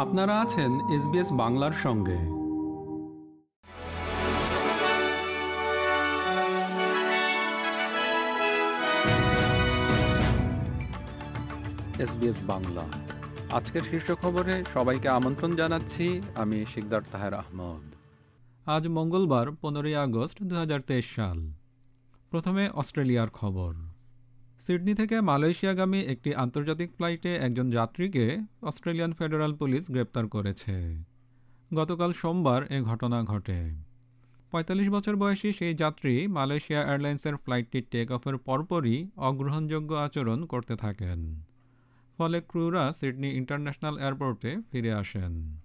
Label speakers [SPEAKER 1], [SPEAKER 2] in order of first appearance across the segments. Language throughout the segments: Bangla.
[SPEAKER 1] আপনারা আছেন এসবিএস বাংলার সঙ্গে। এসবিএস বাংলা। আজকের শীর্ষ খবরে সবাইকে আমন্ত্রণ জানাচ্ছি আমি শিকদার তাহের আহমদ। আজ মঙ্গলবার পনেরোই আগস্ট দু হাজার তেইশ সাল। প্রথমে অস্ট্রেলিয়ার খবর। সিডনি থেকে মালয়েশিয়াগামী একটি আন্তর্জাতিক ফ্লাইটে একজন যাত্রীকে অস্ট্রেলিয়ান ফেডারাল পুলিশ গ্রেপ্তার করেছে। গতকাল সোমবার এ ঘটনা ঘটে। পঁয়তাল্লিশ বছর বয়সী সেই যাত্রী মালয়েশিয়া এয়ারলাইন্সের ফ্লাইটটি টেক অফের পরপরই অগ্রহণযোগ্য আচরণ করতে থাকেন। ফলে ক্রুরা সিডনি ইন্টারন্যাশনাল এয়ারপোর্টে ফিরে আসেন।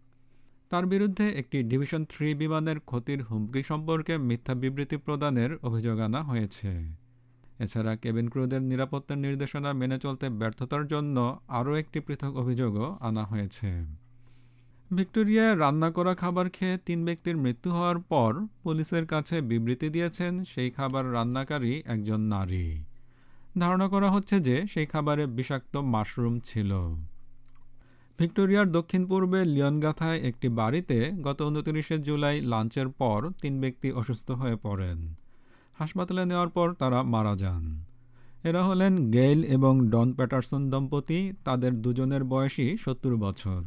[SPEAKER 1] তার বিরুদ্ধে একটি ডিভিশন থ্রি বিমানের ক্ষতির হুমকি সম্পর্কে মিথ্যা বিবৃতি প্রদানের অভিযোগ আনা হয়েছে। এছাড়া কেবিন ক্রুদের নিরাপত্তার নির্দেশনা মেনে চলতে ব্যর্থতার জন্য আরও একটি পৃথক অভিযোগও আনা হয়েছে। ভিক্টোরিয়ায় রান্না করা খাবার খেয়ে তিন ব্যক্তির মৃত্যু হওয়ার পর পুলিশের কাছে বিবৃতি দিয়েছেন সেই খাবার রান্নাকারী একজন নারী। ধারণা করা হচ্ছে যে সেই খাবারে বিষাক্ত মাশরুম ছিল। ভিক্টোরিয়ার দক্ষিণ পূর্বে লিয়নগাথায় একটি বাড়িতে গত উনত্রিশে জুলাই লাঞ্চের পর তিন ব্যক্তি অসুস্থ হয়ে পড়েন। হাসপাতালে নেওয়ার পর তারা মারা যান। এরা হলেন গেইল এবং ডন প্যাটারসন দম্পতি, তাদের দুজনের বয়সী সত্তর বছর।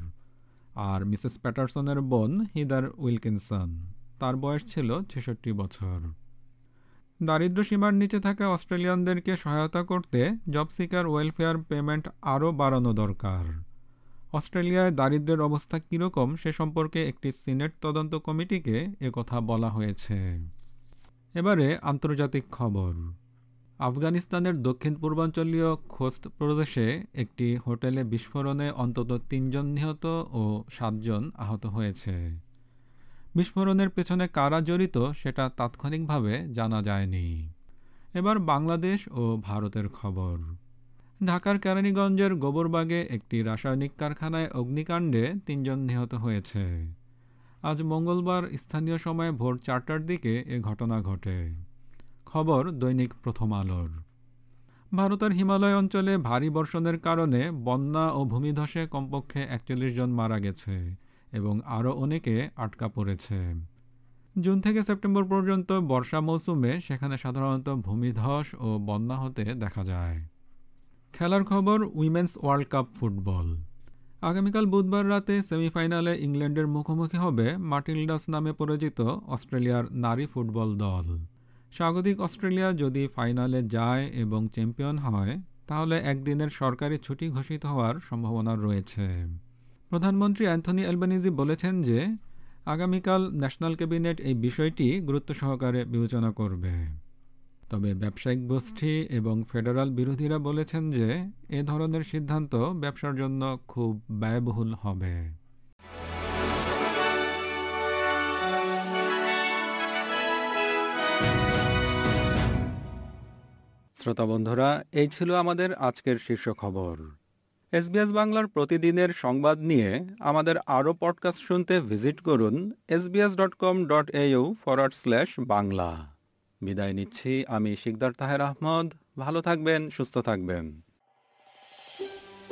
[SPEAKER 1] আর মিসেস প্যাটারসনের বোন হিদার উইলকিনসন, তার বয়স ছিল ছেষট্টি বছর। দারিদ্র সীমার নিচে থাকা অস্ট্রেলিয়ানদেরকে সহায়তা করতে জব সিকার ওয়েলফেয়ার পেমেন্ট আরও বাড়ানো দরকার। অস্ট্রেলিয়ায় দারিদ্রের অবস্থা কীরকম সে সম্পর্কে একটি সিনেট তদন্ত কমিটিকে কথা বলা হয়েছে। এবারে আন্তর্জাতিক খবর। আফগানিস্তানের দক্ষিণ পূর্বাঞ্চলীয় খোস্ত প্রদেশে একটি হোটেলে বিস্ফোরণে অন্তত তিনজন নিহত ও সাতজন আহত হয়েছে। বিস্ফোরণের পেছনে কারা জড়িত সেটা তাৎক্ষণিকভাবে জানা যায়নি। এবার বাংলাদেশ ও ভারতের খবর। ঢাকার কেরানীগঞ্জের গোবরবাগে একটি রাসায়নিক কারখানায় অগ্নিকাণ্ডে তিনজন নিহত হয়েছে। আজ মঙ্গলবার স্থানীয় সময় ভোর চারটার দিকে এ ঘটনা ঘটে। খবর দৈনিক প্রথম আলোর। ভারতের হিমালয় অঞ্চলে ভারী বর্ষণের কারণে বন্যা ও ভূমিধসে কমপক্ষে একচল্লিশ জন মারা গেছে এবং আরও অনেকে আটকা পড়েছে। জুন থেকে সেপ্টেম্বর পর্যন্ত বর্ষা মৌসুমে সেখানে সাধারণত ভূমিধস ও বন্যা হতে দেখা যায়। খেলার খবর উইমেন্স ওয়ার্ল্ড কাপ ফুটবল। আগামীকাল বুধবার রাতে সেমিফাইনালে ইংল্যান্ডের মুখোমুখি হবে মার্টিলডাস নামে পরিচিত অস্ট্রেলিয়ার নারী ফুটবল দল। স্বাগতিক অস্ট্রেলিয়া যদি ফাইনালে যায় এবং চ্যাম্পিয়ন হয়, তাহলে একদিনের সরকারি ছুটি ঘোষিত হওয়ার সম্ভাবনা রয়েছে। প্রধানমন্ত্রী অ্যান্থনি অ্যালবানিজি বলেছেন যে, আগামীকাল ন্যাশনাল ক্যাবিনেট এই বিষয়টি গুরুত্ব সহকারে বিবেচনা করবে। তবে ব্যবসায়িক গোষ্ঠী এবং ফেডারাল বিরোধীরা বলেছেন যে, এ ধরনের সিদ্ধান্ত ব্যবসার জন্য খুব ব্যয়বহুল হবে। শ্রোতা বন্ধুরা, এই ছিল আমাদের আজকের শীর্ষ খবর। এসবিএস বাংলার প্রতিদিনের সংবাদ নিয়ে আমাদের আরও পডকাস্ট শুনতে ভিজিট করুন SBS dot com dot au forward slash Bangla. বিদায় নিচ্ছি। আমি শিকদার তাহের আহমদ। ভালো থাকবেন, সুস্থ থাকবেন।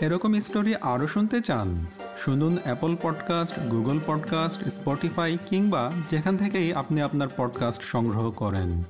[SPEAKER 1] এরকম স্টোরি আরও শুনতে চান, শুনুন Apple podcast Google podcast Spotify কিংবা যেখান থেকেই আপনি আপনার পডকাস্ট সংগ্রহ করেন।